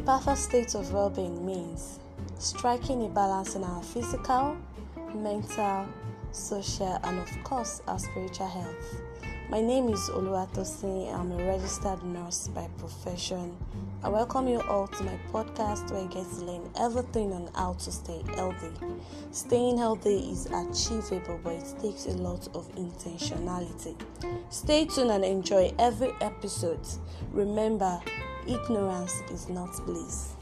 A perfect state of well being means striking a balance in our physical, mental, social, and of course, our spiritual health. My name is Oluwatosin. I'm a registered nurse by profession. I welcome you all to my podcast where you get to learn everything on how to stay healthy. Staying healthy is achievable, but it takes a lot of intentionality. Stay tuned and enjoy every episode. Remember, ignorance is not bliss.